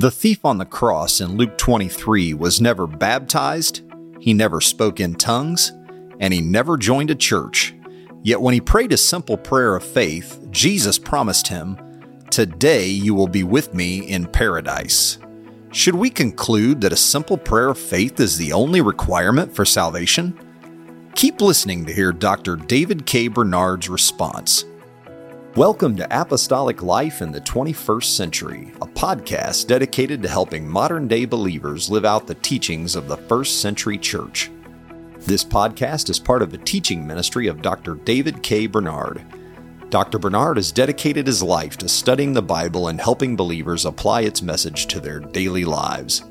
The thief on the cross in Luke 23 was never baptized, he never spoke in tongues, and he never joined a church. Yet when he prayed a simple prayer of faith, Jesus promised him, Today you will be with me in paradise. Should we conclude that a simple prayer of faith is the only requirement for salvation? Keep listening to hear Dr. David K. Bernard's response. Welcome to Apostolic Life in the 21st Century, a podcast dedicated to helping modern day believers live out the teachings of the first century church. This podcast is part of the teaching ministry of Dr. David K. Bernard. Dr. Bernard has dedicated his life to studying the Bible and helping believers apply its message to their daily lives.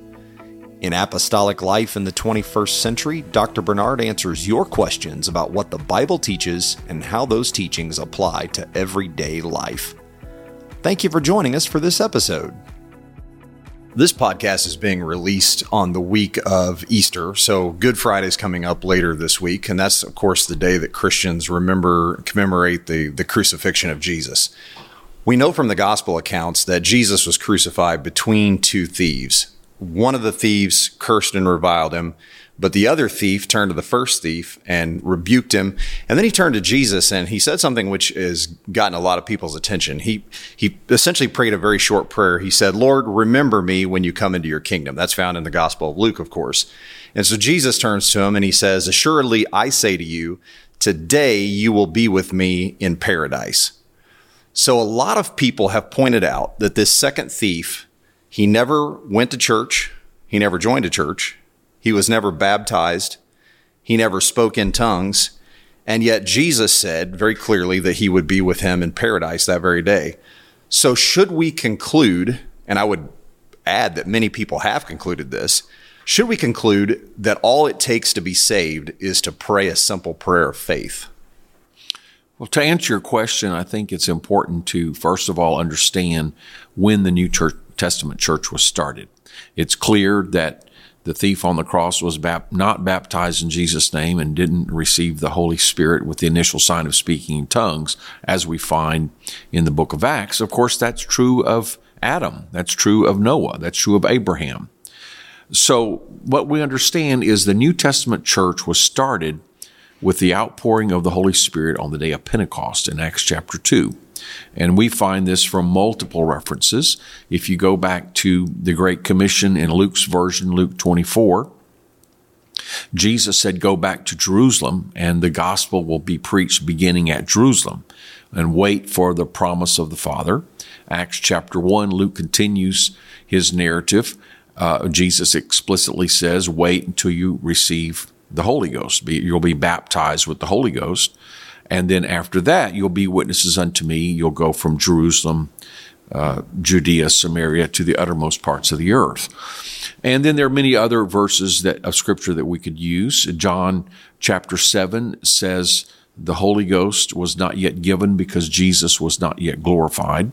In Apostolic Life in the 21st Century, Dr. Bernard answers your questions about what the Bible teaches and how those teachings apply to everyday life. Thank you for joining us for this episode. This podcast is being released on the week of Easter, so Good Friday is coming up later this week, and that's, of course, the day that Christians remember, commemorate the, the crucifixion of Jesus. We know from the gospel accounts that Jesus was crucified between two thieves, one of the thieves cursed and reviled him, but the other thief turned to the first thief and rebuked him. And then he turned to Jesus and he said something which has gotten a lot of people's attention. He, he essentially prayed a very short prayer. He said, Lord, remember me when you come into your kingdom. That's found in the Gospel of Luke, of course. And so Jesus turns to him and he says, Assuredly, I say to you, today you will be with me in paradise. So a lot of people have pointed out that this second thief he never went to church. He never joined a church. He was never baptized. He never spoke in tongues. And yet Jesus said very clearly that he would be with him in paradise that very day. So should we conclude, and I would add that many people have concluded this, should we conclude that all it takes to be saved is to pray a simple prayer of faith? Well, to answer your question, I think it's important to, first of all, understand when the New Church Testament church was started. It's clear that the thief on the cross was bap- not baptized in Jesus' name and didn't receive the Holy Spirit with the initial sign of speaking in tongues, as we find in the book of Acts. Of course, that's true of Adam. That's true of Noah. That's true of Abraham. So, what we understand is the New Testament church was started with the outpouring of the Holy Spirit on the day of Pentecost in Acts chapter 2. And we find this from multiple references. If you go back to the Great Commission in Luke's version, Luke 24, Jesus said, Go back to Jerusalem, and the gospel will be preached beginning at Jerusalem, and wait for the promise of the Father. Acts chapter 1, Luke continues his narrative. Uh, Jesus explicitly says, Wait until you receive the Holy Ghost. You'll be baptized with the Holy Ghost. And then after that, you'll be witnesses unto me. You'll go from Jerusalem, uh, Judea, Samaria to the uttermost parts of the earth. And then there are many other verses that of scripture that we could use. John chapter 7 says the Holy Ghost was not yet given because Jesus was not yet glorified.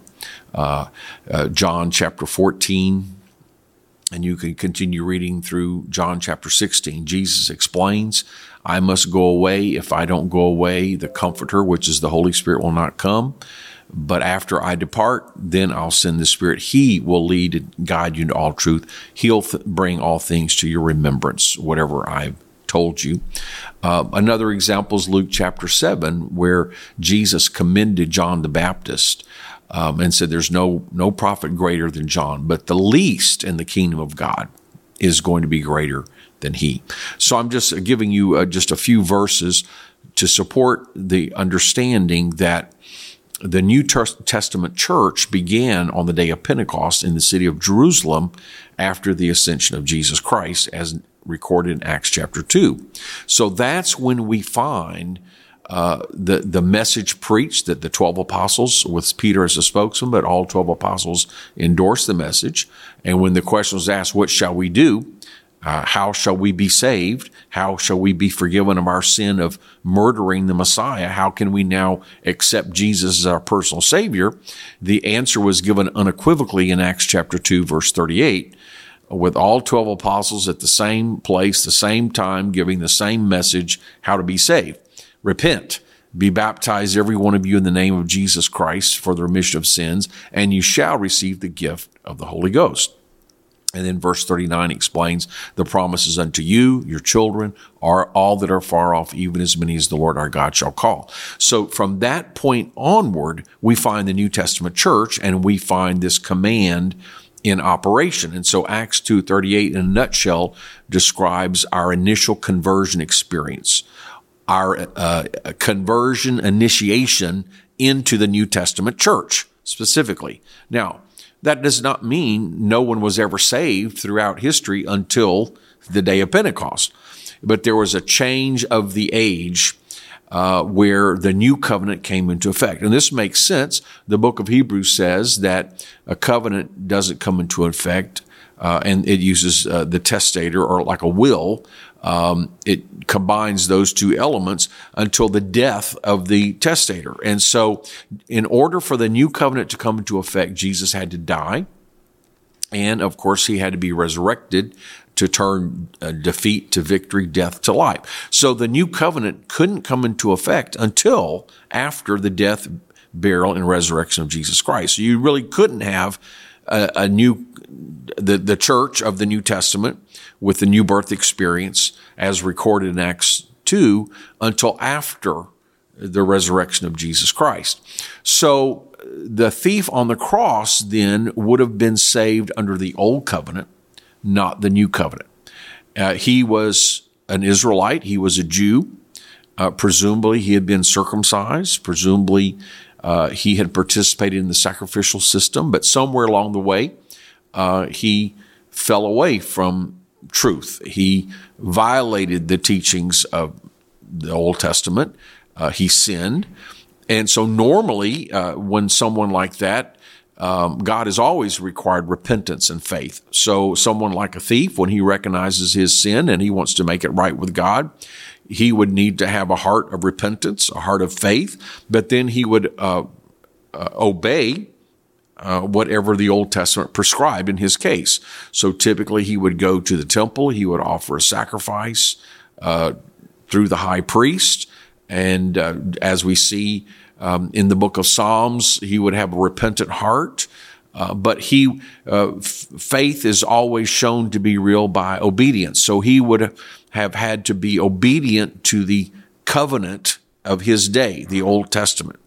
Uh, uh, John chapter 14 and you can continue reading through John chapter 16. Jesus explains, I must go away. If I don't go away, the Comforter, which is the Holy Spirit, will not come. But after I depart, then I'll send the Spirit. He will lead and guide you into all truth. He'll th- bring all things to your remembrance, whatever I've told you. Uh, another example is Luke chapter 7, where Jesus commended John the Baptist um, and said, There's no, no prophet greater than John, but the least in the kingdom of God is going to be greater than he. So I'm just giving you uh, just a few verses to support the understanding that the New Testament church began on the day of Pentecost in the city of Jerusalem after the ascension of Jesus Christ, as recorded in Acts chapter 2. So that's when we find uh, the the message preached that the twelve apostles, with Peter as a spokesman, but all twelve apostles endorsed the message. And when the question was asked, "What shall we do?" Uh, how shall we be saved? How shall we be forgiven of our sin of murdering the Messiah? How can we now accept Jesus as our personal Savior? The answer was given unequivocally in Acts chapter 2, verse 38, with all 12 apostles at the same place, the same time, giving the same message, how to be saved. Repent, be baptized, every one of you, in the name of Jesus Christ for the remission of sins, and you shall receive the gift of the Holy Ghost. And then verse 39 explains the promises unto you, your children, are all that are far off, even as many as the Lord our God shall call. So from that point onward, we find the New Testament church and we find this command in operation. And so Acts 2.38 in a nutshell describes our initial conversion experience, our uh, conversion initiation into the New Testament church specifically. Now, that does not mean no one was ever saved throughout history until the day of Pentecost. But there was a change of the age uh, where the new covenant came into effect. And this makes sense. The book of Hebrews says that a covenant doesn't come into effect, uh, and it uses uh, the testator or like a will. Um, it combines those two elements until the death of the testator. And so, in order for the new covenant to come into effect, Jesus had to die. And of course, he had to be resurrected to turn uh, defeat to victory, death to life. So the new covenant couldn't come into effect until after the death, burial, and resurrection of Jesus Christ. So you really couldn't have a, a new, the, the church of the New Testament with the new birth experience as recorded in Acts 2 until after the resurrection of Jesus Christ. So the thief on the cross then would have been saved under the old covenant not the new covenant. Uh, he was an Israelite, he was a Jew. Uh, presumably, he had been circumcised. Presumably, uh, he had participated in the sacrificial system, but somewhere along the way, uh, he fell away from truth. He violated the teachings of the Old Testament. Uh, he sinned. And so, normally, uh, when someone like that um, God has always required repentance and faith. So someone like a thief, when he recognizes his sin and he wants to make it right with God, he would need to have a heart of repentance, a heart of faith, but then he would uh, uh, obey uh, whatever the Old Testament prescribed in his case. So typically he would go to the temple, he would offer a sacrifice uh, through the high priest, and uh, as we see um, in the book of Psalms, he would have a repentant heart. Uh, but he, uh, f- faith is always shown to be real by obedience. So he would have had to be obedient to the covenant of his day, the Old Testament.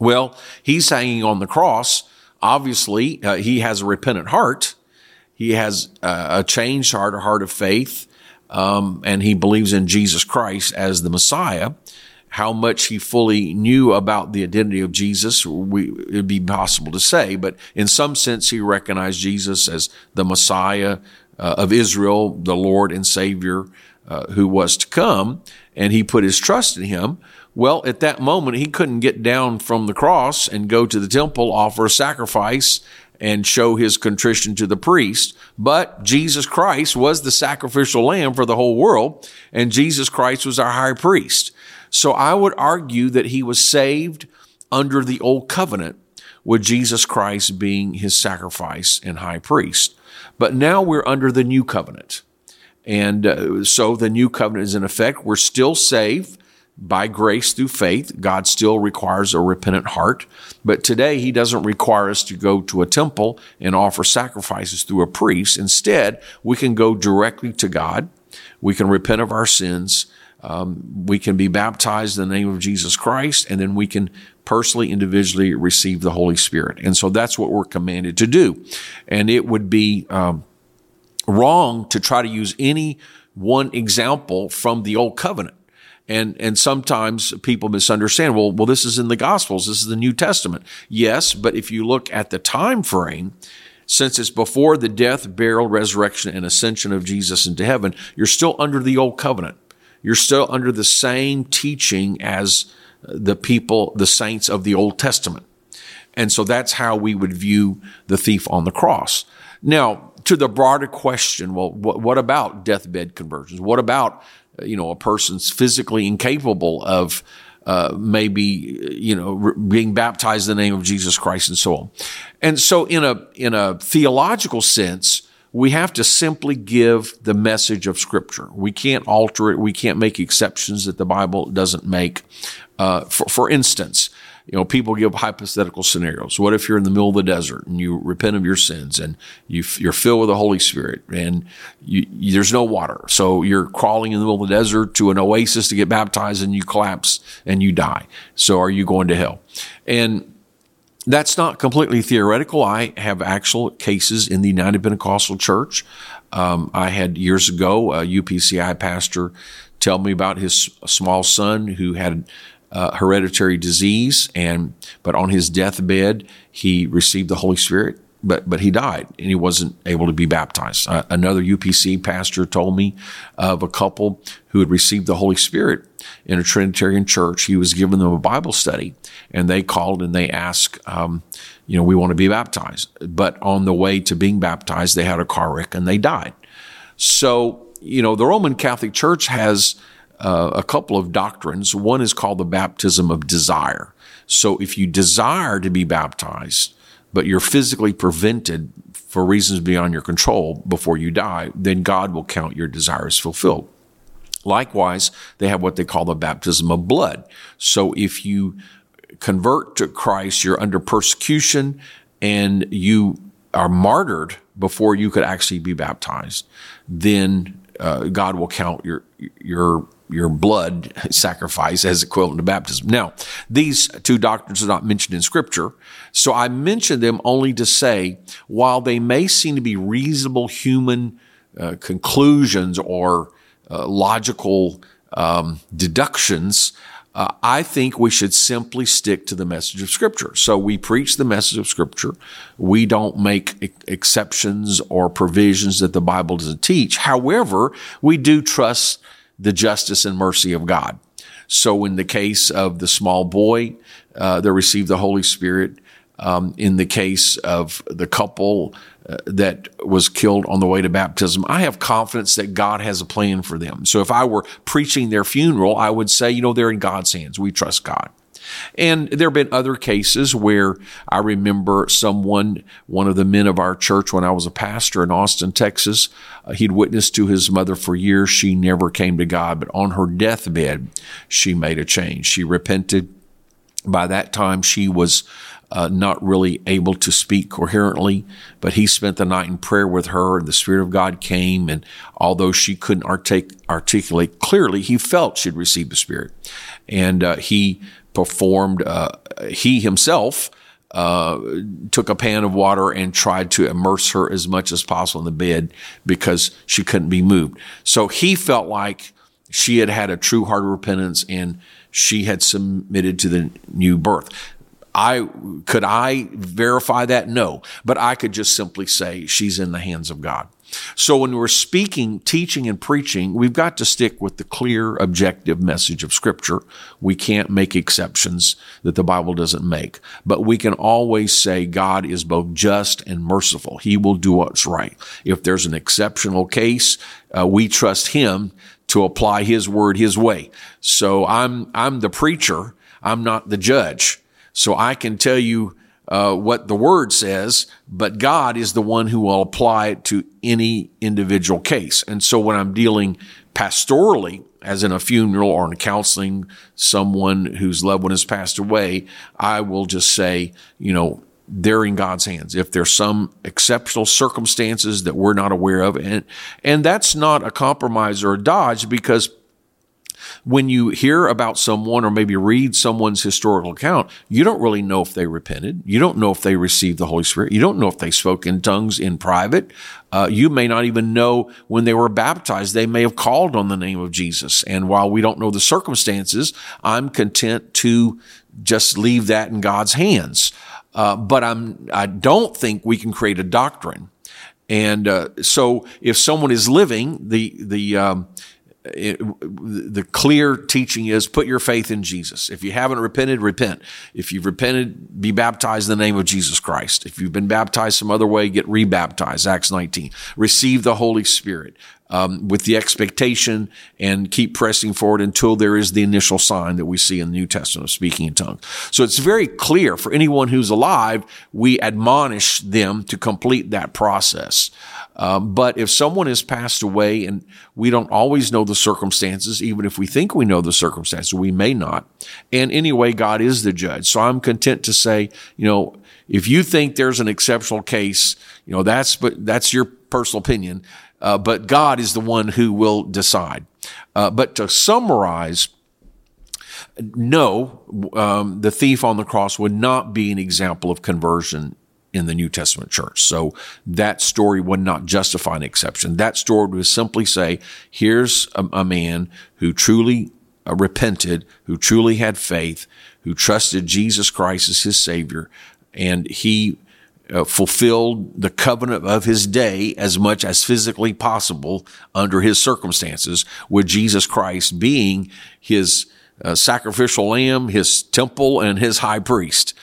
Well, he's hanging on the cross. Obviously, uh, he has a repentant heart. He has uh, a changed heart, a heart of faith, um, and he believes in Jesus Christ as the Messiah how much he fully knew about the identity of Jesus, we, it'd be possible to say. But in some sense, he recognized Jesus as the Messiah uh, of Israel, the Lord and Savior uh, who was to come, and he put his trust in him. Well, at that moment, he couldn't get down from the cross and go to the temple, offer a sacrifice, and show his contrition to the priest. But Jesus Christ was the sacrificial lamb for the whole world, and Jesus Christ was our high priest. So I would argue that he was saved under the old covenant with Jesus Christ being his sacrifice and high priest. But now we're under the new covenant. And uh, so the new covenant is in effect. We're still saved by grace through faith. God still requires a repentant heart. But today he doesn't require us to go to a temple and offer sacrifices through a priest. Instead, we can go directly to God. We can repent of our sins um, we can be baptized in the name of Jesus Christ, and then we can personally, individually receive the Holy Spirit. And so that's what we're commanded to do. And it would be um, wrong to try to use any one example from the Old Covenant. And, and sometimes people misunderstand. Well, well, this is in the Gospels. This is the New Testament. Yes, but if you look at the time frame, since it's before the death, burial, resurrection, and ascension of Jesus into heaven, you're still under the old covenant you're still under the same teaching as the people, the saints of the Old Testament. And so that's how we would view the thief on the cross. Now, to the broader question, well, what, what about deathbed conversions? What about, you know, a person's physically incapable of, uh, maybe, you know, re- being baptized in the name of Jesus Christ and so on. And so in a, in a theological sense, we have to simply give the message of Scripture. We can't alter it. We can't make exceptions that the Bible doesn't make. Uh, for, for instance, you know, people give hypothetical scenarios. What if you're in the middle of the desert and you repent of your sins and you, you're filled with the Holy Spirit and you, you, there's no water. So you're crawling in the middle of the desert to an oasis to get baptized and you collapse and you die. So are you going to hell? And that's not completely theoretical. I have actual cases in the United Pentecostal Church. Um, I had years ago a UPCI pastor tell me about his small son who had uh, hereditary disease, and but on his deathbed he received the Holy Spirit, but but he died and he wasn't able to be baptized. Uh, another UPC pastor told me of a couple who had received the Holy Spirit in a Trinitarian church. He was giving them a Bible study, and they called and they asked, um, you know, we want to be baptized. But on the way to being baptized, they had a car wreck and they died. So you know, the Roman Catholic Church has uh, a couple of doctrines. One is called the baptism of desire. So if you desire to be baptized, but you're physically prevented for reasons beyond your control before you die, then God will count your desires fulfilled. Likewise, they have what they call the baptism of blood. So if you convert to Christ, you're under persecution and you are martyred before you could actually be baptized, then uh, God will count your your your blood sacrifice as equivalent to baptism. Now, these two doctrines are not mentioned in Scripture, so I mention them only to say, while they may seem to be reasonable human uh, conclusions or uh, logical um, deductions, uh, I think we should simply stick to the message of Scripture. So we preach the message of Scripture. We don't make exceptions or provisions that the Bible doesn't teach. However, we do trust the justice and mercy of God. So in the case of the small boy uh, that received the Holy Spirit, um, in the case of the couple that was killed on the way to baptism, I have confidence that God has a plan for them. So if I were preaching their funeral, I would say, you know, they're in God's hands. We trust God. And there have been other cases where I remember someone, one of the men of our church when I was a pastor in Austin, Texas, uh, he'd witnessed to his mother for years. She never came to God, but on her deathbed, she made a change. She repented. By that time, she was uh, not really able to speak coherently, but he spent the night in prayer with her, and the Spirit of God came. And although she couldn't artic- articulate clearly, he felt she'd received the Spirit, and uh, he performed. Uh, he himself. Uh, took a pan of water and tried to immerse her as much as possible in the bed because she couldn't be moved. So he felt like she had had a true heart of repentance and she had submitted to the new birth. I could I verify that? No, but I could just simply say she's in the hands of God. So when we're speaking, teaching, and preaching, we've got to stick with the clear, objective message of Scripture. We can't make exceptions that the Bible doesn't make, but we can always say God is both just and merciful. He will do what's right. If there's an exceptional case, uh, we trust Him to apply His word His way. So I'm I'm the preacher. I'm not the judge. So I can tell you uh, what the word says, but God is the one who will apply it to any individual case. And so when I'm dealing pastorally, as in a funeral or in counseling someone whose loved one has passed away, I will just say, you know, they're in God's hands. If there's some exceptional circumstances that we're not aware of, and and that's not a compromise or a dodge because when you hear about someone or maybe read someone's historical account, you don't really know if they repented. You don't know if they received the Holy Spirit. You don't know if they spoke in tongues in private. Uh, you may not even know when they were baptized. They may have called on the name of Jesus. And while we don't know the circumstances, I'm content to just leave that in God's hands. Uh, but I'm, I don't think we can create a doctrine. And uh, so, if someone is living the the um, it, the clear teaching is put your faith in Jesus. If you haven't repented, repent. If you've repented, be baptized in the name of Jesus Christ. If you've been baptized some other way, get rebaptized. Acts 19. Receive the Holy Spirit. um, with the expectation and keep pressing forward until there is the initial sign that we see in the New Testament of speaking in tongues. So it's very clear for anyone who's alive, we admonish them to complete that process. Um, but if someone has passed away and we don't always know the circumstances, even if we think we know the circumstances, we may not. And anyway, God is the judge. So I'm content to say, you know, if you think there's an exceptional case, you know, that's, but that's your personal opinion. Uh, but God is the one who will decide. Uh, but to summarize, no, um, the thief on the cross would not be an example of conversion in the New Testament church. So that story would not justify an exception. That story would simply say, here's a, a man who truly uh, repented, who truly had faith, who trusted Jesus Christ as his savior, and he uh, fulfilled the covenant of his day as much as physically possible under his circumstances, with Jesus Christ being his uh, sacrificial lamb, his temple, and his high priest.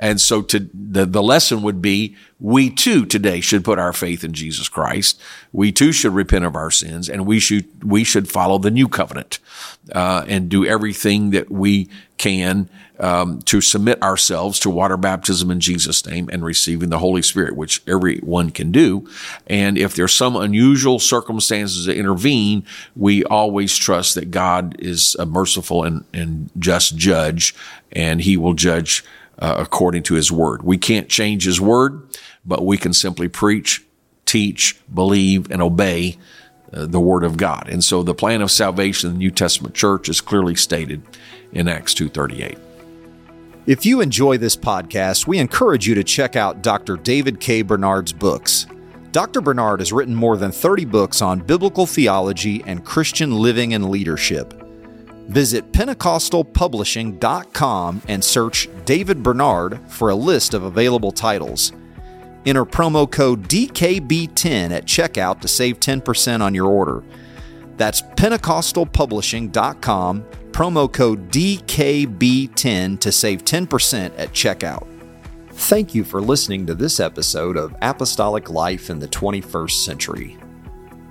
And so to the, the lesson would be we too today should put our faith in Jesus Christ. We too should repent of our sins and we should, we should follow the new covenant, uh, and do everything that we can, um, to submit ourselves to water baptism in Jesus name and receiving the Holy Spirit, which everyone can do. And if there's some unusual circumstances that intervene, we always trust that God is a merciful and, and just judge and he will judge uh, according to his word. We can't change his word, but we can simply preach, teach, believe, and obey uh, the word of God. And so the plan of salvation in the New Testament church is clearly stated in Acts 2:38. If you enjoy this podcast, we encourage you to check out Dr. David K. Bernard's books. Dr. Bernard has written more than 30 books on biblical theology and Christian living and leadership. Visit PentecostalPublishing.com and search David Bernard for a list of available titles. Enter promo code DKB10 at checkout to save 10% on your order. That's PentecostalPublishing.com, promo code DKB10 to save 10% at checkout. Thank you for listening to this episode of Apostolic Life in the 21st Century.